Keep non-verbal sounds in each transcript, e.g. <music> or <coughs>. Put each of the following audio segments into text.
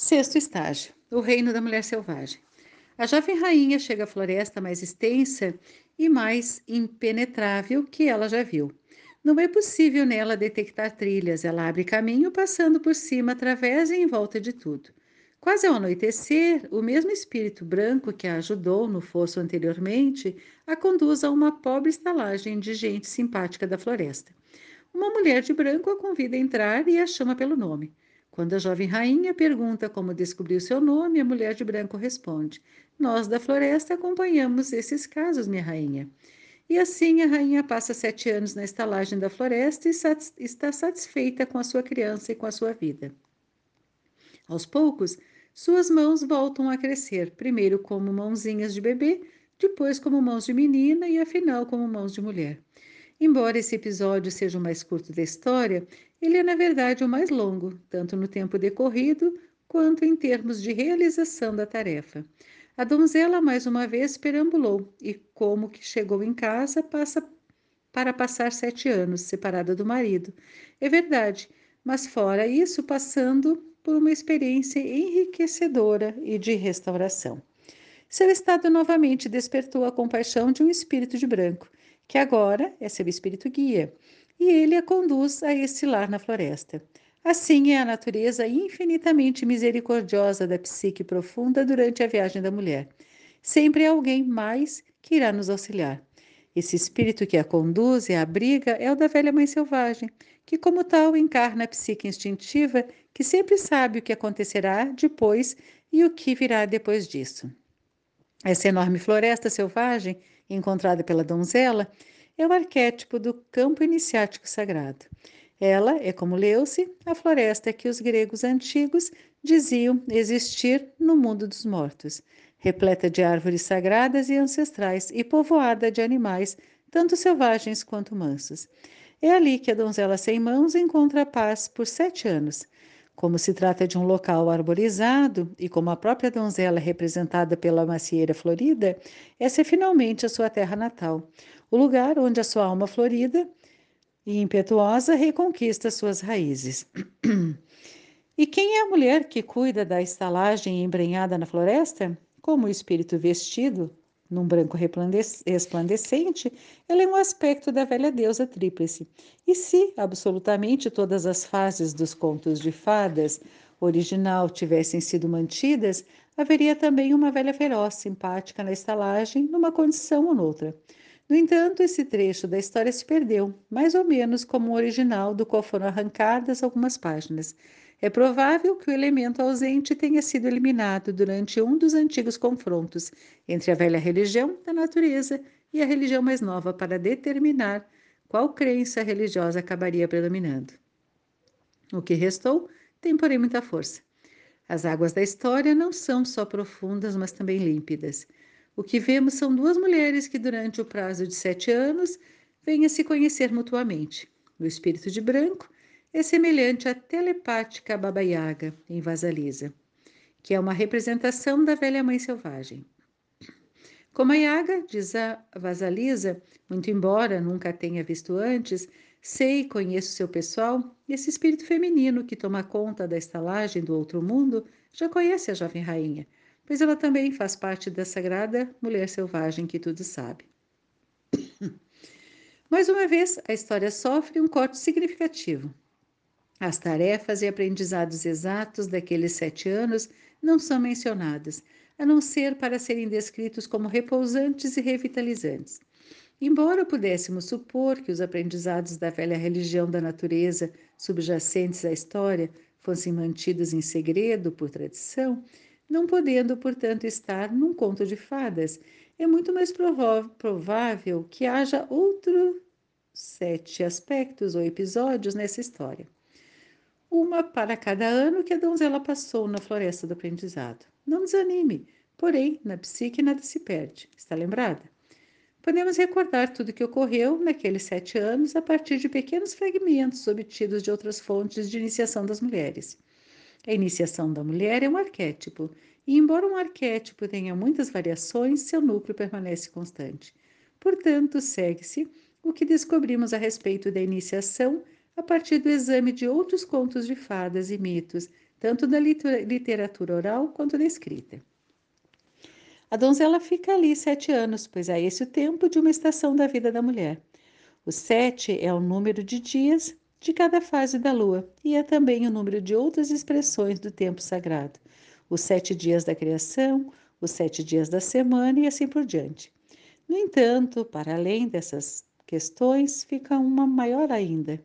Sexto estágio: o reino da mulher selvagem. A jovem rainha chega à floresta mais extensa e mais impenetrável que ela já viu. Não é possível nela detectar trilhas, ela abre caminho passando por cima, através e em volta de tudo. Quase ao anoitecer, o mesmo espírito branco que a ajudou no fosso anteriormente a conduz a uma pobre estalagem de gente simpática da floresta. Uma mulher de branco a convida a entrar e a chama pelo nome. Quando a jovem rainha pergunta como descobriu seu nome, a mulher de branco responde: Nós da floresta acompanhamos esses casos, minha rainha. E assim a rainha passa sete anos na estalagem da floresta e satis está satisfeita com a sua criança e com a sua vida. Aos poucos, suas mãos voltam a crescer, primeiro como mãozinhas de bebê, depois como mãos de menina e afinal como mãos de mulher. Embora esse episódio seja o mais curto da história, ele é, na verdade, o mais longo, tanto no tempo decorrido quanto em termos de realização da tarefa. A donzela mais uma vez perambulou e, como que chegou em casa, passa para passar sete anos separada do marido. É verdade, mas fora isso, passando por uma experiência enriquecedora e de restauração. Seu estado novamente despertou a compaixão de um espírito de branco que agora é seu espírito guia, e ele a conduz a esse lar na floresta. Assim é a natureza infinitamente misericordiosa da psique profunda durante a viagem da mulher. Sempre há alguém mais que irá nos auxiliar. Esse espírito que a conduz e a abriga é o da velha mãe selvagem, que, como tal, encarna a psique instintiva que sempre sabe o que acontecerá depois e o que virá depois disso. Essa enorme floresta selvagem encontrada pela donzela, é o arquétipo do campo iniciático sagrado. Ela é como Leuce, a floresta que os gregos antigos diziam existir no mundo dos mortos, repleta de árvores sagradas e ancestrais e povoada de animais, tanto selvagens quanto mansos. É ali que a donzela sem mãos encontra a paz por sete anos, como se trata de um local arborizado e como a própria donzela é representada pela macieira florida, essa é finalmente a sua terra natal, o lugar onde a sua alma florida e impetuosa reconquista suas raízes. e quem é a mulher que cuida da estalagem embrenhada na floresta? Como o espírito vestido, num branco resplandecente, ela é um aspecto da velha deusa tríplice. E se absolutamente todas as fases dos contos de fadas original tivessem sido mantidas, haveria também uma velha feroz, simpática na estalagem, numa condição ou noutra. No entanto, esse trecho da história se perdeu, mais ou menos como o original do qual foram arrancadas algumas páginas. É provável que o elemento ausente tenha sido eliminado durante um dos antigos confrontos entre a velha religião da natureza e a religião mais nova para determinar qual crença religiosa acabaria predominando. O que restou tem, porém, muita força. As águas da história não são só profundas, mas também límpidas. O que vemos são duas mulheres que, durante o prazo de sete anos, vêm a se conhecer mutuamente. O espírito de branco é semelhante à telepática Baba Yaga em Vasalisa, que é uma representação da velha mãe selvagem. Como a Yaga, diz a Vasalisa, muito embora nunca tenha visto antes, sei conheço seu pessoal, e esse espírito feminino que toma conta da estalagem do outro mundo já conhece a jovem rainha, pois ela também faz parte da sagrada mulher selvagem que tudo sabe. <coughs> Mais uma vez, a história sofre um corte significativo. As tarefas e aprendizados exatos daqueles sete anos não são mencionadas, a não ser para serem descritos como repousantes e revitalizantes. Embora pudéssemos supor que os aprendizados da velha religião da natureza subjacentes à história fossem mantidos em segredo por tradição, não podendo, portanto, estar num conto de fadas, é muito mais provável que haja outros sete aspectos ou episódios nessa história uma para cada ano que a donzela passou na floresta do aprendizado. Não desanime, porém, na psique nada se perde. Está lembrada? Podemos recordar tudo o que ocorreu naqueles sete anos a partir de pequenos fragmentos obtidos de outras fontes de iniciação das mulheres. A iniciação da mulher é um arquétipo, e embora um arquétipo tenha muitas variações, seu núcleo permanece constante. Portanto, segue-se o que descobrimos a respeito da iniciação a partir do exame de outros contos de fadas e mitos, tanto da literatura oral quanto da escrita. A donzela fica ali sete anos, pois é esse o tempo de uma estação da vida da mulher. O sete é o número de dias de cada fase da lua e é também o número de outras expressões do tempo sagrado. Os sete dias da criação, os sete dias da semana e assim por diante. No entanto, para além dessas questões, fica uma maior ainda.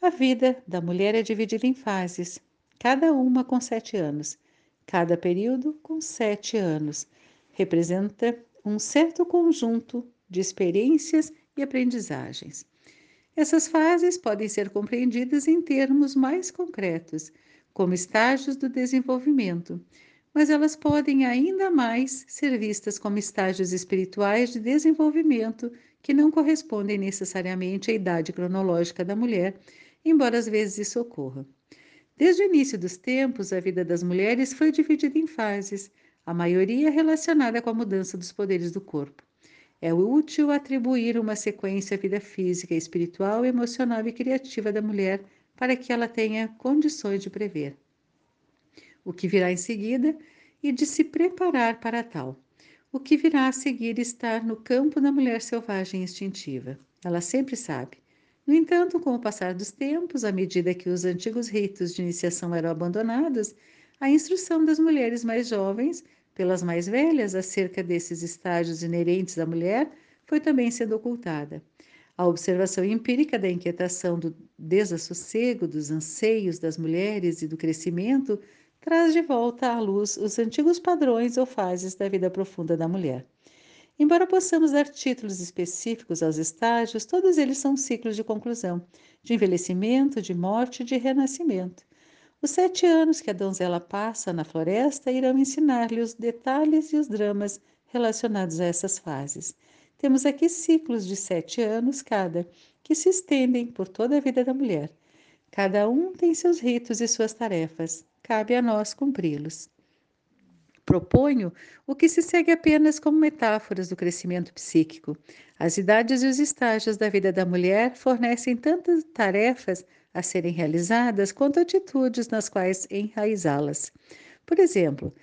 A vida da mulher é dividida em fases, cada uma com sete anos. Cada período com sete anos representa um certo conjunto de experiências e aprendizagens. Essas fases podem ser compreendidas em termos mais concretos, como estágios do desenvolvimento, mas elas podem ainda mais ser vistas como estágios espirituais de desenvolvimento que não correspondem necessariamente à idade cronológica da mulher, embora às vezes isso ocorra. Desde o início dos tempos, a vida das mulheres foi dividida em fases, a maioria relacionada com a mudança dos poderes do corpo. É útil atribuir uma sequência à vida física, espiritual, emocional e criativa da mulher para que ela tenha condições de prever o que virá em seguida e de se preparar para tal. O que virá a seguir está no campo da mulher selvagem instintiva. Ela sempre sabe. No entanto, com o passar dos tempos, à medida que os antigos ritos de iniciação eram abandonados, a instrução das mulheres mais jovens pelas mais velhas acerca desses estágios inerentes à mulher foi também sendo ocultada. A observação empírica da inquietação, do desassossego, dos anseios das mulheres e do crescimento traz de volta à luz os antigos padrões ou fases da vida profunda da mulher. Embora possamos dar títulos específicos aos estágios, todos eles são ciclos de conclusão, de envelhecimento, de morte e de renascimento. Os sete anos que a donzela passa na floresta irão ensinar-lhe os detalhes e os dramas relacionados a essas fases. Temos aqui ciclos de sete anos cada, que se estendem por toda a vida da mulher. Cada um tem seus ritos e suas tarefas cabe a nós cumpri-los. Proponho o que se segue apenas como metáforas do crescimento psíquico. As idades e os estágios da vida da mulher fornecem tantas tarefas a serem realizadas quanto atitudes nas quais enraizá-las. Por exemplo,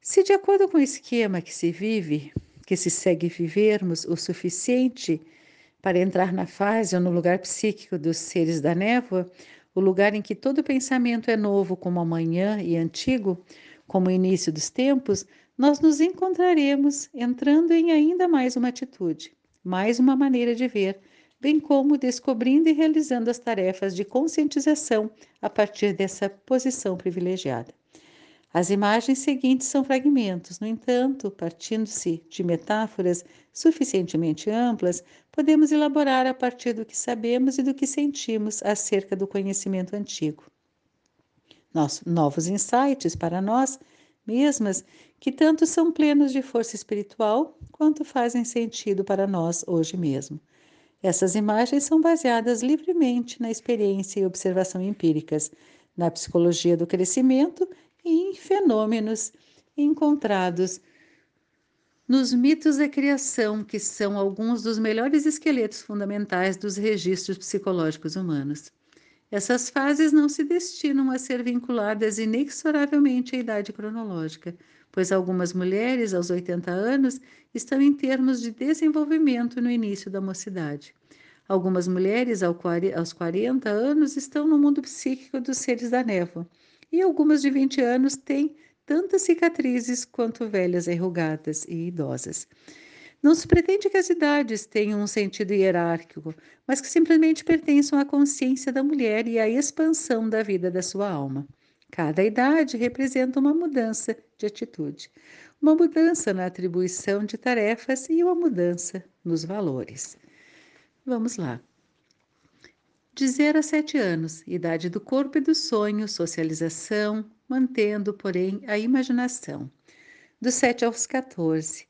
se de acordo com o esquema que se vive, que se segue vivermos o suficiente para entrar na fase ou no lugar psíquico dos seres da névoa, o lugar em que todo pensamento é novo como amanhã e antigo, como o início dos tempos, nós nos encontraremos entrando em ainda mais uma atitude, mais uma maneira de ver, bem como descobrindo e realizando as tarefas de conscientização a partir dessa posição privilegiada. As imagens seguintes são fragmentos, no entanto, partindo-se de metáforas suficientemente amplas, podemos elaborar a partir do que sabemos e do que sentimos acerca do conhecimento antigo. novos insights para nós mesmas que tanto são plenos de força espiritual quanto fazem sentido para nós hoje mesmo. Essas imagens são baseadas livremente na experiência e observação empíricas, na psicologia do crescimento em fenômenos encontrados nos mitos da criação, que são alguns dos melhores esqueletos fundamentais dos registros psicológicos humanos. Essas fases não se destinam a ser vinculadas inexoravelmente à idade cronológica, pois algumas mulheres aos 80 anos estão em termos de desenvolvimento no início da mocidade. Algumas mulheres aos 40 anos estão no mundo psíquico dos seres da névoa e algumas de 20 anos têm tantas cicatrizes quanto velhas enrugadas e idosas. Não se pretende que as idades tenham um sentido hierárquico, mas que simplesmente pertençam à consciência da mulher e à expansão da vida da sua alma. Cada idade representa uma mudança de atitude, uma mudança na atribuição de tarefas e uma mudança nos valores. Vamos lá. De 0 a 7 anos, idade do corpo e do sonho, socialização, mantendo, porém, a imaginação. Dos 7 aos 14,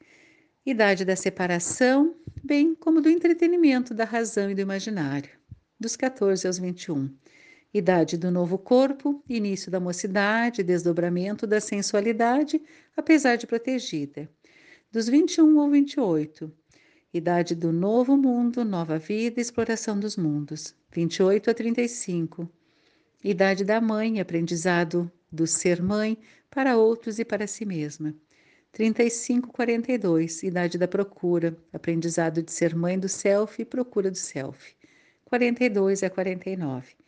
idade da separação, bem como do entretenimento da razão e do imaginário. Dos 14 aos 21, idade do novo corpo, início da mocidade, desdobramento da sensualidade, apesar de protegida. Dos 21 ao 28, idade do novo mundo, nova vida, exploração dos mundos. 28 a 35. Idade da mãe, aprendizado do ser mãe para outros e para si mesma. 35, 42, idade da procura, aprendizado de ser mãe do self e procura do self. 42 a 49.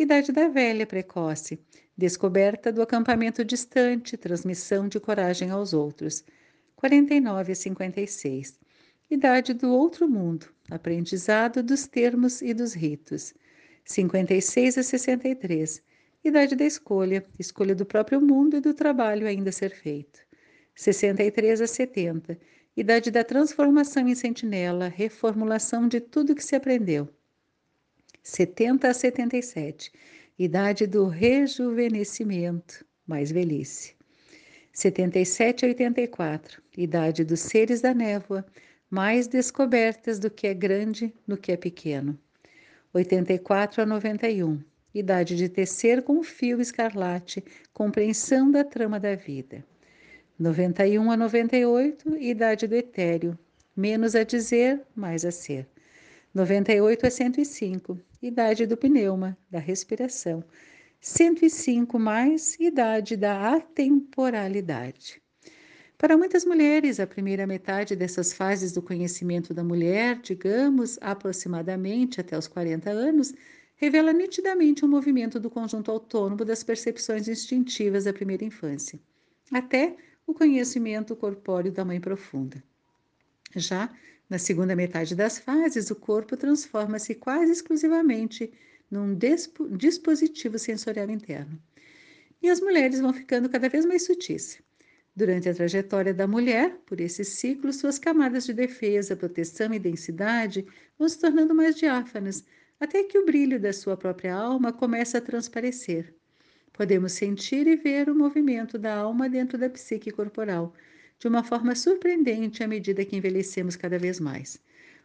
Idade da velha precoce, descoberta do acampamento distante, transmissão de coragem aos outros. 49 a 56. Idade do outro mundo, aprendizado dos termos e dos ritos. 56 a 63. Idade da escolha, escolha do próprio mundo e do trabalho ainda a ser feito. 63 a 70. Idade da transformação em sentinela, reformulação de tudo que se aprendeu. 70 a 77. Idade do rejuvenescimento, mais velhice. 77 a 84. Idade dos seres da névoa, mais descobertas do que é grande no que é pequeno. 84 a 91. Idade de tecer com fio escarlate, compreensão da trama da vida. 91 a 98, idade do etéreo, menos a dizer, mais a ser. 98 a 105, idade do pneuma, da respiração. 105 mais, idade da atemporalidade. Para muitas mulheres, a primeira metade dessas fases do conhecimento da mulher, digamos aproximadamente até os 40 anos, revela nitidamente um movimento do conjunto autônomo das percepções instintivas da primeira infância, até o conhecimento corpóreo da mãe profunda. Já na segunda metade das fases, o corpo transforma-se quase exclusivamente num dispositivo sensorial interno. E as mulheres vão ficando cada vez mais sutis. Durante a trajetória da mulher, por esse ciclo, suas camadas de defesa, proteção e densidade vão se tornando mais diáfanas, até que o brilho da sua própria alma começa a transparecer. Podemos sentir e ver o movimento da alma dentro da psique corporal, de uma forma surpreendente à medida que envelhecemos cada vez mais.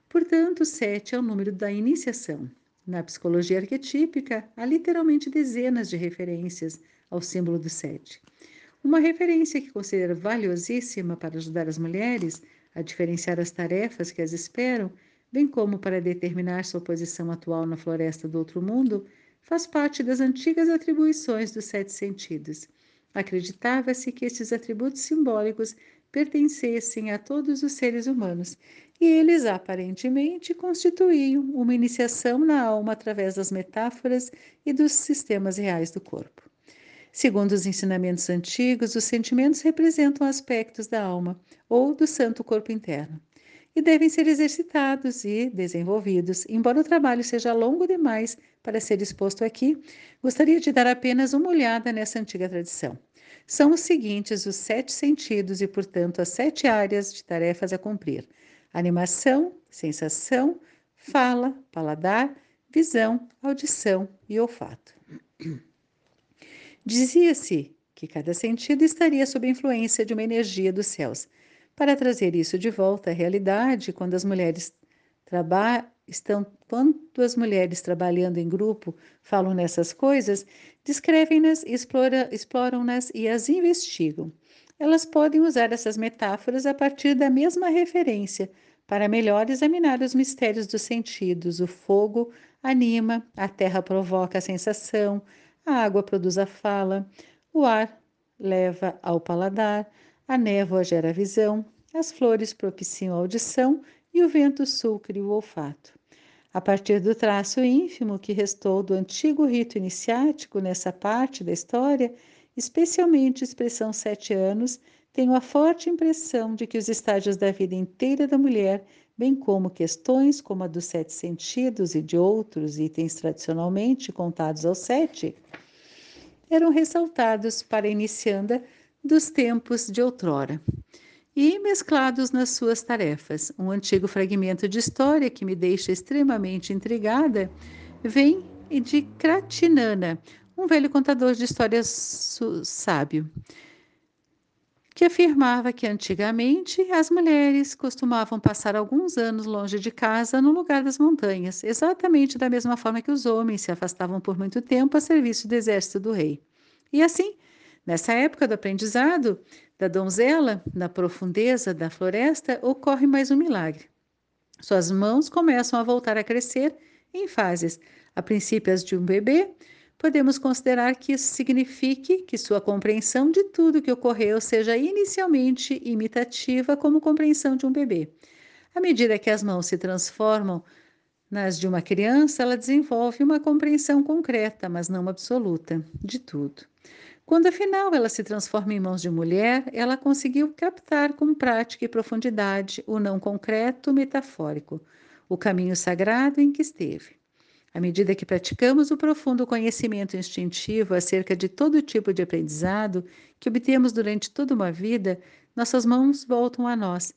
Portanto, sete é o número da iniciação. Na psicologia arquetípica, há literalmente dezenas de referências ao símbolo do sete. Uma referência que considero valiosíssima para ajudar as mulheres a diferenciar as tarefas que as esperam, bem como para determinar sua posição atual na floresta do outro mundo, faz parte das antigas atribuições dos sete sentidos. Acreditava-se que estes atributos simbólicos pertencessem a todos os seres humanos, e eles aparentemente constituíam uma iniciação na alma através das metáforas e dos sistemas reais do corpo. Segundo os ensinamentos antigos, os sentimentos representam aspectos da alma ou do santo corpo interno e devem ser exercitados e desenvolvidos. Embora o trabalho seja longo demais para ser exposto aqui, gostaria de dar apenas uma olhada nessa antiga tradição. São os seguintes os sete sentidos e, portanto, as sete áreas de tarefas a cumprir: animação, sensação, fala, paladar, visão, audição e olfato. Dizia-se que cada sentido estaria sob influência de uma energia dos céus. Para trazer isso de volta à realidade, quando as mulheres estão quando as mulheres trabalhando em grupo falam nessas coisas, descrevem-nas, explora, exploram-nas e as investigam. Elas podem usar essas metáforas a partir da mesma referência para melhor examinar os mistérios dos sentidos. O fogo anima, a terra provoca a sensação, a água produz a fala, o ar leva ao paladar, a névoa gera visão, as flores propiciam a audição e o vento sucre o olfato. A partir do traço ínfimo que restou do antigo rito iniciático nessa parte da história, especialmente a expressão sete anos, tenho a forte impressão de que os estágios da vida inteira da mulher, bem como questões como a dos sete sentidos e de outros itens tradicionalmente contados aos sete, eram ressaltados para a inicianda dos tempos de outrora e mesclados nas suas tarefas. Um antigo fragmento de história que me deixa extremamente intrigada vem de Kratinana, um velho contador de histórias sábio que afirmava que antigamente as mulheres costumavam passar alguns anos longe de casa no lugar das montanhas, exatamente da mesma forma que os homens se afastavam por muito tempo a serviço do exército do rei. E assim, nessa época do aprendizado da donzela, na profundeza da floresta, ocorre mais um milagre. Suas mãos começam a voltar a crescer em fases, a princípio as de um bebê, podemos considerar que isso signifique que sua compreensão de tudo que ocorreu seja inicialmente imitativa, como compreensão de um bebê. À medida que as mãos se transformam nas de uma criança, ela desenvolve uma compreensão concreta, mas não absoluta, de tudo. Quando afinal ela se transforma em mãos de mulher, ela conseguiu captar com prática e profundidade o não concreto metafórico, o caminho sagrado em que esteve. À medida que praticamos o profundo conhecimento instintivo acerca de todo tipo de aprendizado que obtemos durante toda uma vida, nossas mãos voltam a nós,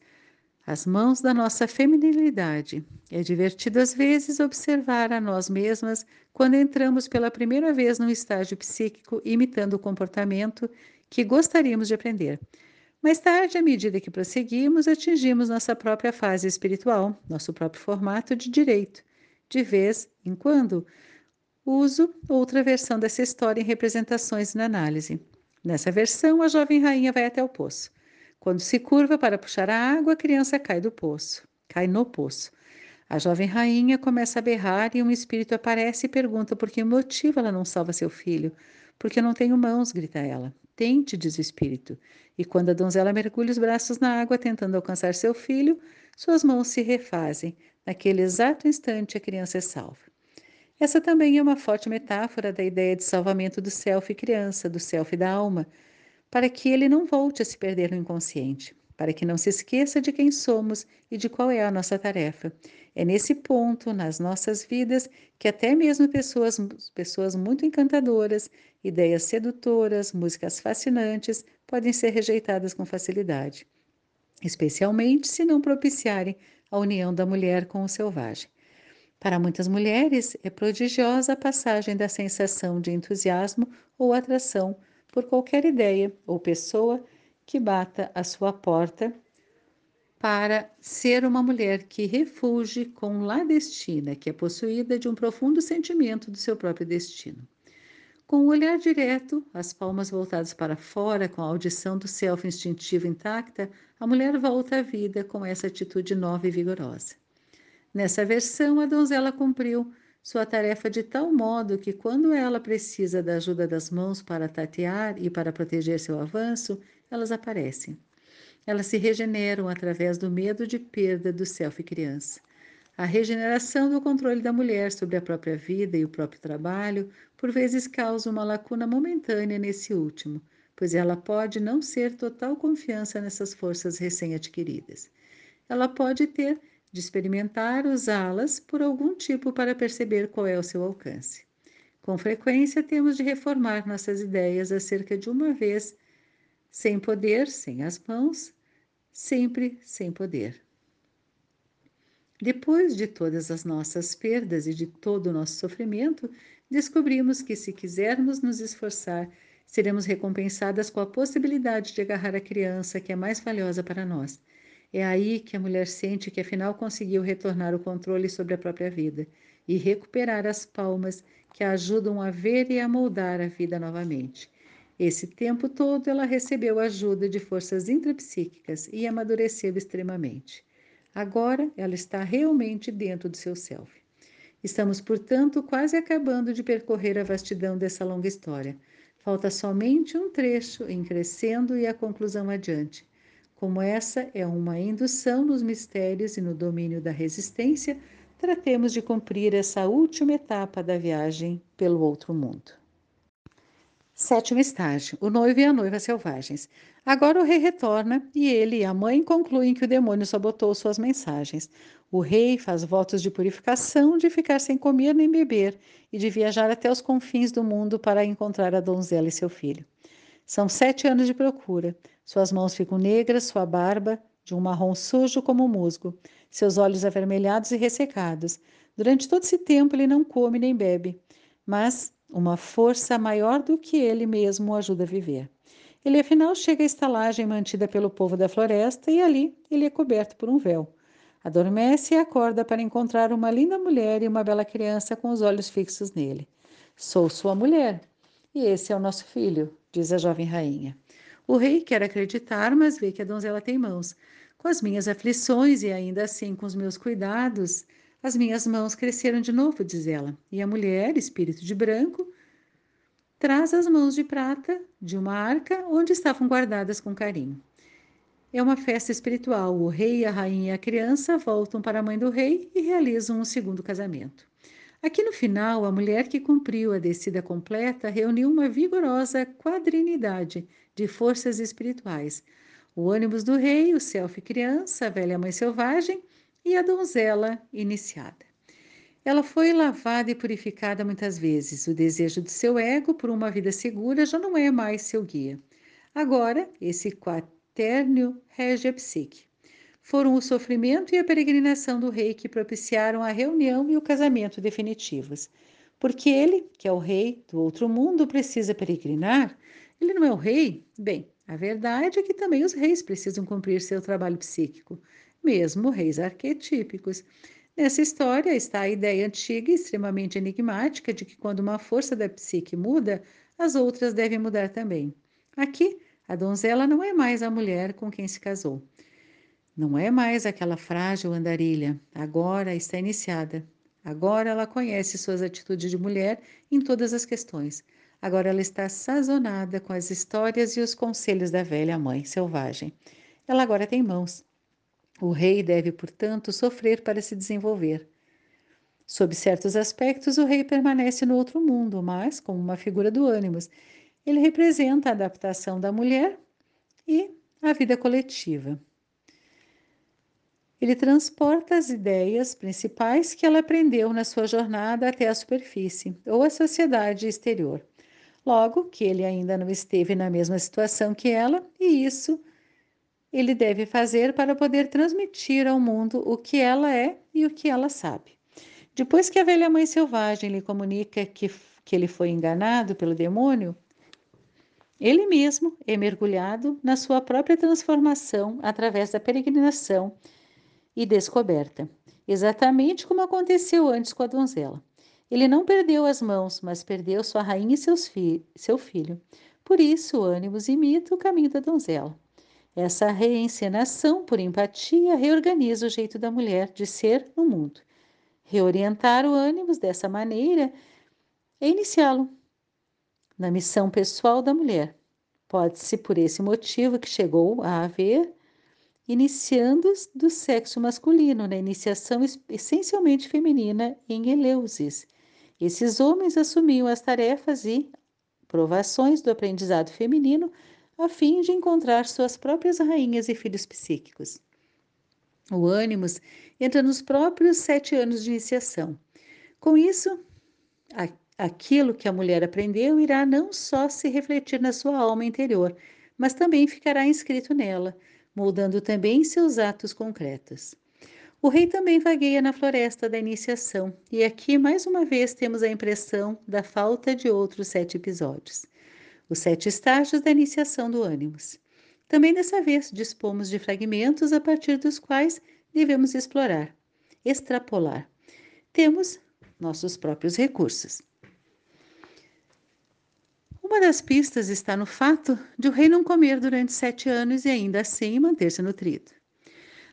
as mãos da nossa feminilidade. É divertido às vezes observar a nós mesmas quando entramos pela primeira vez num estágio psíquico imitando o comportamento que gostaríamos de aprender. Mais tarde, à medida que prosseguimos, atingimos nossa própria fase espiritual, nosso próprio formato de direito. De vez em quando, uso outra versão dessa história em representações na análise. Nessa versão, a jovem rainha vai até o poço. Quando se curva para puxar a água, a criança cai do poço, cai no poço. A jovem rainha começa a berrar e um espírito aparece e pergunta por que motivo ela não salva seu filho. Porque eu não tenho mãos, grita ela. Tente, diz o espírito. E quando a donzela mergulha os braços na água tentando alcançar seu filho, suas mãos se refazem. Naquele exato instante, a criança é salva. Essa também é uma forte metáfora da ideia de salvamento do self criança, do self da alma, para que ele não volte a se perder no inconsciente, para que não se esqueça de quem somos e de qual é a nossa tarefa. É nesse ponto, nas nossas vidas, que até mesmo pessoas, pessoas muito encantadoras, ideias sedutoras, músicas fascinantes podem ser rejeitadas com facilidade, especialmente se não propiciarem a união da mulher com o selvagem. Para muitas mulheres, é prodigiosa a passagem da sensação de entusiasmo ou atração por qualquer ideia ou pessoa que bata à sua porta para ser uma mulher que refugie com la destina, que é possuída de um profundo sentimento do seu próprio destino. Com o olhar direto, as palmas voltadas para fora, com a audição do self instintivo intacta, a mulher volta à vida com essa atitude nova e vigorosa. Nessa versão, a donzela cumpriu sua tarefa de tal modo que, quando ela precisa da ajuda das mãos para tatear e para proteger seu avanço, elas aparecem. Elas se regeneram através do medo de perda do self criança. A regeneração do controle da mulher sobre a própria vida e o próprio trabalho, por vezes causa uma lacuna momentânea nesse último, pois ela pode não ser total confiança nessas forças recém-adquiridas. Ela pode ter de experimentar usá-las por algum tipo para perceber qual é o seu alcance. Com frequência, temos de reformar nossas ideias acerca de uma vez sem poder, sem as mãos, sempre sem poder. Depois de todas as nossas perdas e de todo o nosso sofrimento, descobrimos que, se quisermos nos esforçar, seremos recompensadas com a possibilidade de agarrar a criança que é mais valiosa para nós é aí que a mulher sente que afinal conseguiu retornar o controle sobre a própria vida e recuperar as palmas que a ajudam a ver e a moldar a vida novamente. Esse tempo todo ela recebeu ajuda de forças intrapsíquicas e amadureceu extremamente. Agora ela está realmente dentro do seu self. Estamos, portanto, quase acabando de percorrer a vastidão dessa longa história. Falta somente um trecho em crescendo e a conclusão adiante. Como essa é uma indução nos mistérios e no domínio da resistência, tratemos de cumprir essa última etapa da viagem pelo outro mundo. Sétimo estágio: o noivo e a noiva selvagens. Agora o rei retorna e ele e a mãe concluem que o demônio sabotou suas mensagens. O rei faz votos de purificação, de ficar sem comer nem beber e de viajar até os confins do mundo para encontrar a donzela e seu filho. São sete anos de procura. Suas mãos ficam negras, sua barba de um marrom sujo como musgo, seus olhos avermelhados e ressecados. Durante todo esse tempo ele não come nem bebe, mas uma força maior do que ele mesmo o ajuda a viver. Ele afinal chega à estalagem mantida pelo povo da floresta e ali ele é coberto por um véu. Adormece e acorda para encontrar uma linda mulher e uma bela criança com os olhos fixos nele. Sou sua mulher, e esse é o nosso filho, diz a jovem rainha. O rei quer acreditar, mas vê que a donzela tem mãos. Com as minhas aflições e ainda assim com os meus cuidados, as minhas mãos cresceram de novo, diz ela. E a mulher, espírito de branco, traz as mãos de prata de uma arca onde estavam guardadas com carinho. É uma festa espiritual. O rei, a rainha e a criança voltam para a mãe do rei e realizam um segundo casamento. Aqui no final, a mulher que cumpriu a descida completa reuniu uma vigorosa quadrinidade de forças espirituais. O ônibus do rei, o selfie criança, a velha mãe selvagem e a donzela iniciada. Ela foi lavada e purificada muitas vezes. O desejo do seu ego por uma vida segura já não é mais seu guia. Agora, esse quaternio rege a psique. Foram o sofrimento e a peregrinação do rei que propiciaram a reunião e o casamento definitivos. Porque ele, que é o rei do outro mundo, precisa peregrinar? Ele não é o rei? Bem, a verdade é que também os reis precisam cumprir seu trabalho psíquico, mesmo reis arquetípicos. Nessa história está a ideia antiga e extremamente enigmática de que quando uma força da psique muda, as outras devem mudar também. Aqui, a donzela não é mais a mulher com quem se casou. Não é mais aquela frágil andarilha, agora está iniciada. Agora ela conhece suas atitudes de mulher em todas as questões. Agora ela está sazonada com as histórias e os conselhos da velha mãe selvagem. Ela agora tem mãos. O rei deve, portanto, sofrer para se desenvolver. Sob certos aspectos, o rei permanece no outro mundo, mas como uma figura do ânimos. Ele representa a adaptação da mulher e a vida coletiva. Ele transporta as ideias principais que ela aprendeu na sua jornada até a superfície ou a sociedade exterior. Logo que ele ainda não esteve na mesma situação que ela, e isso ele deve fazer para poder transmitir ao mundo o que ela é e o que ela sabe. Depois que a velha mãe selvagem lhe comunica que, que ele foi enganado pelo demônio, ele mesmo é mergulhado na sua própria transformação através da peregrinação e descoberta, exatamente como aconteceu antes com a donzela. Ele não perdeu as mãos, mas perdeu sua rainha e fi seu filho. Por isso, ânimos imita o caminho da donzela. Essa reencenação, por empatia, reorganiza o jeito da mulher de ser no mundo. Reorientar o ânimos dessa maneira é iniciá-lo na missão pessoal da mulher. Pode-se, por esse motivo que chegou a haver iniciando do sexo masculino, na iniciação essencialmente feminina em Eleusis. Esses homens assumiam as tarefas e provações do aprendizado feminino a fim de encontrar suas próprias rainhas e filhos psíquicos. O ânimos entra nos próprios sete anos de iniciação. Com isso, aquilo que a mulher aprendeu irá não só se refletir na sua alma interior, mas também ficará inscrito nela, moldando também seus atos concretos. O rei também vagueia na floresta da iniciação, e aqui mais uma vez temos a impressão da falta de outros sete episódios. Os sete estágios da iniciação do ânimos. Também dessa vez dispomos de fragmentos a partir dos quais devemos explorar, extrapolar. Temos nossos próprios recursos. Uma das pistas está no fato de o rei não comer durante sete anos e ainda assim manter-se nutrido.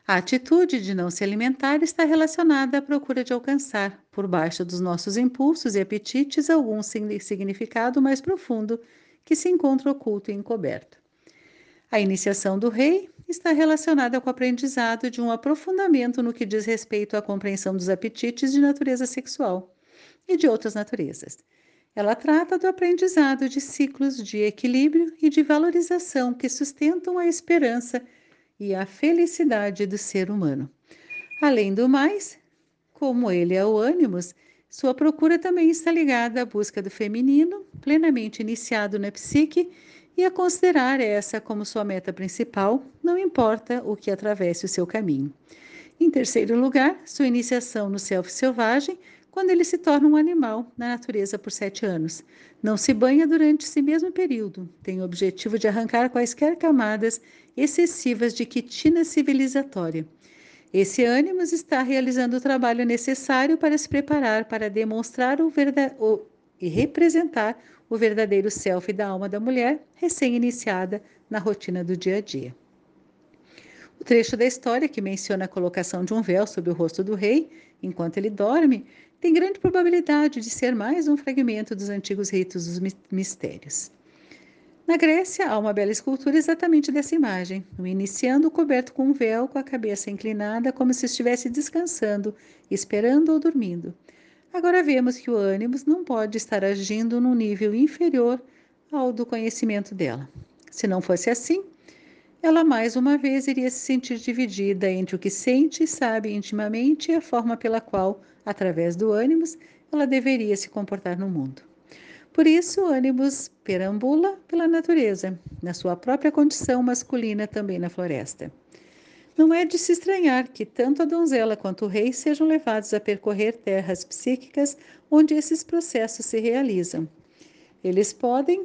A atitude de não se alimentar está relacionada à procura de alcançar, por baixo dos nossos impulsos e apetites, algum significado mais profundo que se encontra oculto e encoberto. A iniciação do rei está relacionada com o aprendizado de um aprofundamento no que diz respeito à compreensão dos apetites de natureza sexual e de outras naturezas ela trata do aprendizado de ciclos de equilíbrio e de valorização que sustentam a esperança e a felicidade do ser humano. Além do mais, como ele é o ânimos, sua procura também está ligada à busca do feminino, plenamente iniciado na psique, e a considerar essa como sua meta principal, não importa o que atravesse o seu caminho. Em terceiro lugar, sua iniciação no self selvagem quando ele se torna um animal na natureza por sete anos. Não se banha durante esse mesmo período. Tem o objetivo de arrancar quaisquer camadas excessivas de quitina civilizatória. Esse ânimos está realizando o trabalho necessário para se preparar para demonstrar o o, e representar o verdadeiro self da alma da mulher recém-iniciada na rotina do dia a dia. O trecho da história que menciona a colocação de um véu sobre o rosto do rei enquanto ele dorme tem grande probabilidade de ser mais um fragmento dos antigos ritos dos mistérios. Na Grécia, há uma bela escultura exatamente dessa imagem, o iniciando coberto com um véu, com a cabeça inclinada, como se estivesse descansando, esperando ou dormindo. Agora vemos que o ânimos não pode estar agindo num nível inferior ao do conhecimento dela. Se não fosse assim, ela mais uma vez iria se sentir dividida entre o que sente e sabe intimamente e a forma pela qual, através do ânimos, ela deveria se comportar no mundo. Por isso, o ânimos perambula pela natureza, na sua própria condição masculina também na floresta. Não é de se estranhar que tanto a donzela quanto o rei sejam levados a percorrer terras psíquicas onde esses processos se realizam. Eles podem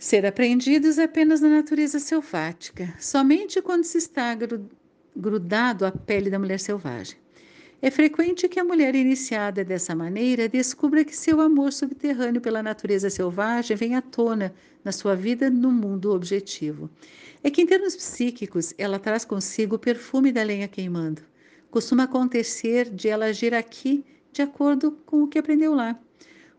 ser apreendidos apenas na natureza selvática, somente quando se está grudado à pele da mulher selvagem. É frequente que a mulher iniciada dessa maneira descubra que seu amor subterrâneo pela natureza selvagem vem à tona na sua vida no mundo objetivo. É que, em termos psíquicos, ela traz consigo o perfume da lenha queimando. Costuma acontecer de ela agir aqui de acordo com o que aprendeu lá.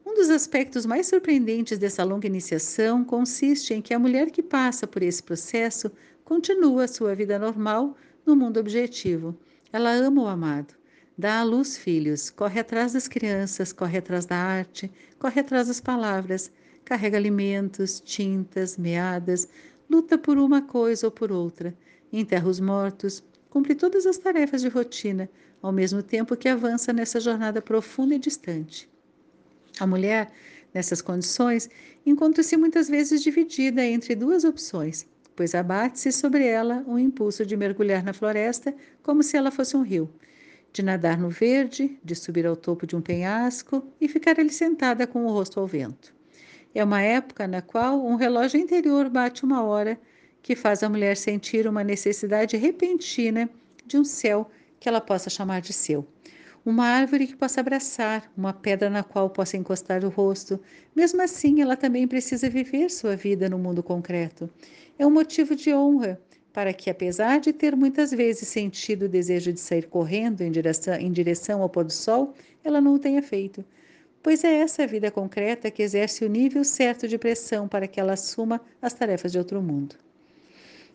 Um dos aspectos mais surpreendentes dessa longa iniciação consiste em que a mulher que passa por esse processo continua sua vida normal no mundo objetivo. Ela ama o amado, dá à luz filhos, corre atrás das crianças, corre atrás da arte, corre atrás das palavras, carrega alimentos, tintas, meadas, luta por uma coisa ou por outra, enterra os mortos, cumpre todas as tarefas de rotina, ao mesmo tempo que avança nessa jornada profunda e distante. A mulher, nessas condições, encontra-se muitas vezes dividida entre duas opções, pois abate-se sobre ela um impulso de mergulhar na floresta como se ela fosse um rio, de nadar no verde, de subir ao topo de um penhasco e ficar ali sentada com o rosto ao vento. É uma época na qual um relógio interior bate uma hora que faz a mulher sentir uma necessidade repentina de um céu que ela possa chamar de seu uma árvore que possa abraçar, uma pedra na qual possa encostar o rosto. Mesmo assim, ela também precisa viver sua vida no mundo concreto. É um motivo de honra para que, apesar de ter muitas vezes sentido o desejo de sair correndo em direção, em direção ao pôr do sol, ela não o tenha feito. Pois é essa vida concreta que exerce o nível certo de pressão para que ela assuma as tarefas de outro mundo.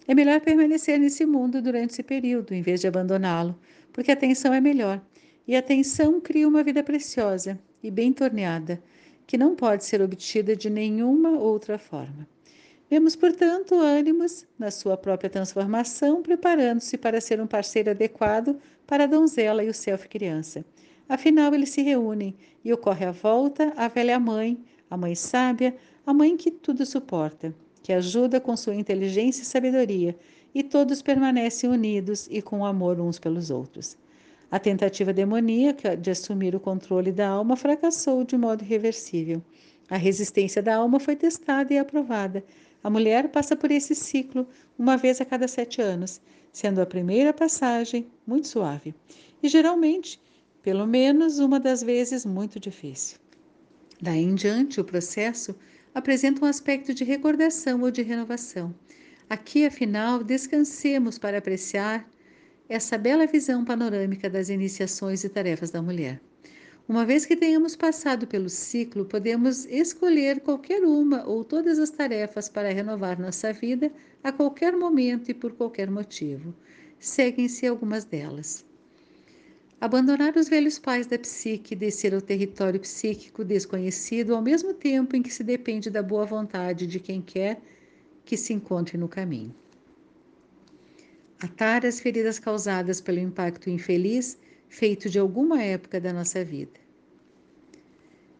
É melhor permanecer nesse mundo durante esse período, em vez de abandoná-lo, porque a tensão é melhor e a atenção cria uma vida preciosa e bem torneada, que não pode ser obtida de nenhuma outra forma. Vemos, portanto, ânimos na sua própria transformação, preparando-se para ser um parceiro adequado para a donzela e o self-criança. Afinal, eles se reúnem e ocorre a volta à velha mãe, a mãe sábia, a mãe que tudo suporta, que ajuda com sua inteligência e sabedoria, e todos permanecem unidos e com amor uns pelos outros. A tentativa demoníaca de assumir o controle da alma fracassou de modo irreversível. A resistência da alma foi testada e aprovada. A mulher passa por esse ciclo uma vez a cada sete anos, sendo a primeira passagem muito suave e geralmente, pelo menos uma das vezes, muito difícil. Daí em diante, o processo apresenta um aspecto de recordação ou de renovação. Aqui, afinal, descansemos para apreciar essa bela visão panorâmica das iniciações e tarefas da mulher. Uma vez que tenhamos passado pelo ciclo, podemos escolher qualquer uma ou todas as tarefas para renovar nossa vida a qualquer momento e por qualquer motivo. Seguem-se algumas delas. Abandonar os velhos pais da psique e descer ao território psíquico desconhecido ao mesmo tempo em que se depende da boa vontade de quem quer que se encontre no caminho atar as feridas causadas pelo impacto infeliz feito de alguma época da nossa vida.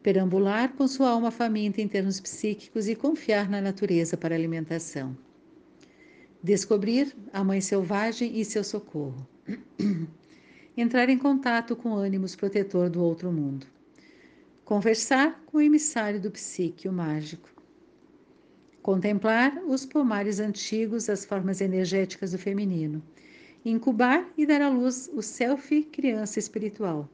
Perambular com sua alma faminta em termos psíquicos e confiar na natureza para alimentação. Descobrir a mãe selvagem e seu socorro. <clears throat> Entrar em contato com o ânimos protetor do outro mundo. Conversar com o emissário do psíquio mágico Contemplar os pomares antigos, as formas energéticas do feminino. Incubar e dar à luz o self criança espiritual.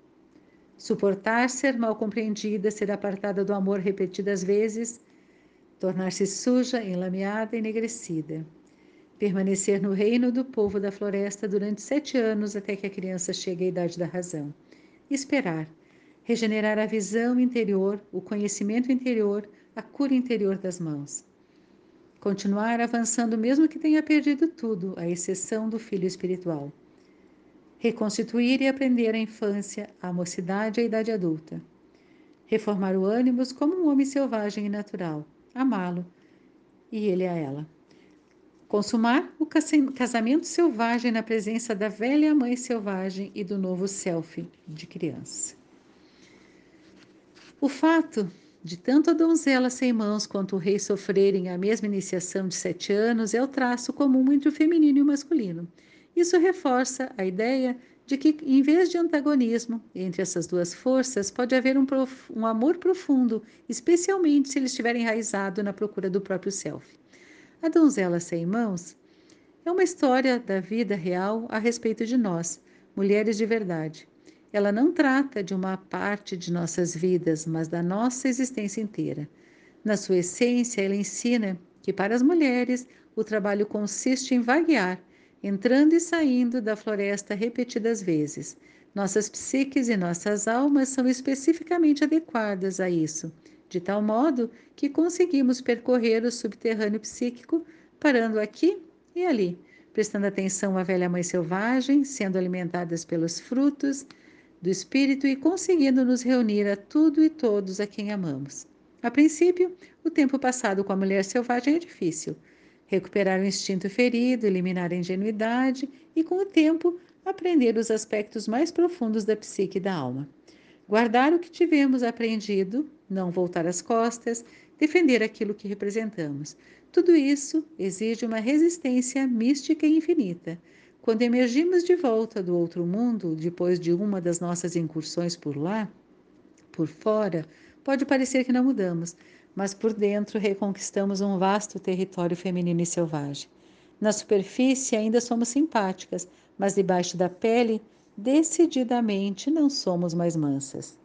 Suportar ser mal compreendida, ser apartada do amor repetidas vezes, tornar-se suja, enlameada, enegrecida. Permanecer no reino do povo da floresta durante sete anos até que a criança chegue à idade da razão. Esperar, regenerar a visão interior, o conhecimento interior, a cura interior das mãos. Continuar avançando mesmo que tenha perdido tudo, à exceção do filho espiritual. Reconstituir e aprender a infância, a mocidade e a idade adulta. Reformar o ânimo como um homem selvagem e natural. Amá-lo e ele a ela. Consumar o casamento selvagem na presença da velha mãe selvagem e do novo self de criança. O fato de tanto a donzela sem mãos quanto o rei sofrerem a mesma iniciação de sete anos é o traço comum entre o feminino e o masculino. Isso reforça a ideia de que, em vez de antagonismo entre essas duas forças, pode haver um, um amor profundo, especialmente se ele estiver enraizado na procura do próprio self. A donzela sem mãos é uma história da vida real a respeito de nós, mulheres de verdade. Ela não trata de uma parte de nossas vidas, mas da nossa existência inteira. Na sua essência, ela ensina que para as mulheres o trabalho consiste em vaguear, entrando e saindo da floresta repetidas vezes. Nossas psiques e nossas almas são especificamente adequadas a isso, de tal modo que conseguimos percorrer o subterrâneo psíquico, parando aqui e ali, prestando atenção à velha mãe selvagem, sendo alimentadas pelos frutos do Espírito e conseguindo nos reunir a tudo e todos a quem amamos. A princípio, o tempo passado com a mulher selvagem é difícil. Recuperar o instinto ferido, eliminar a ingenuidade e, com o tempo, aprender os aspectos mais profundos da psique e da alma. Guardar o que tivemos aprendido, não voltar as costas, defender aquilo que representamos. Tudo isso exige uma resistência mística e infinita, quando emergimos de volta do outro mundo, depois de uma das nossas incursões por lá, por fora, pode parecer que não mudamos, mas por dentro reconquistamos um vasto território feminino e selvagem. Na superfície ainda somos simpáticas, mas debaixo da pele, decididamente não somos mais mansas.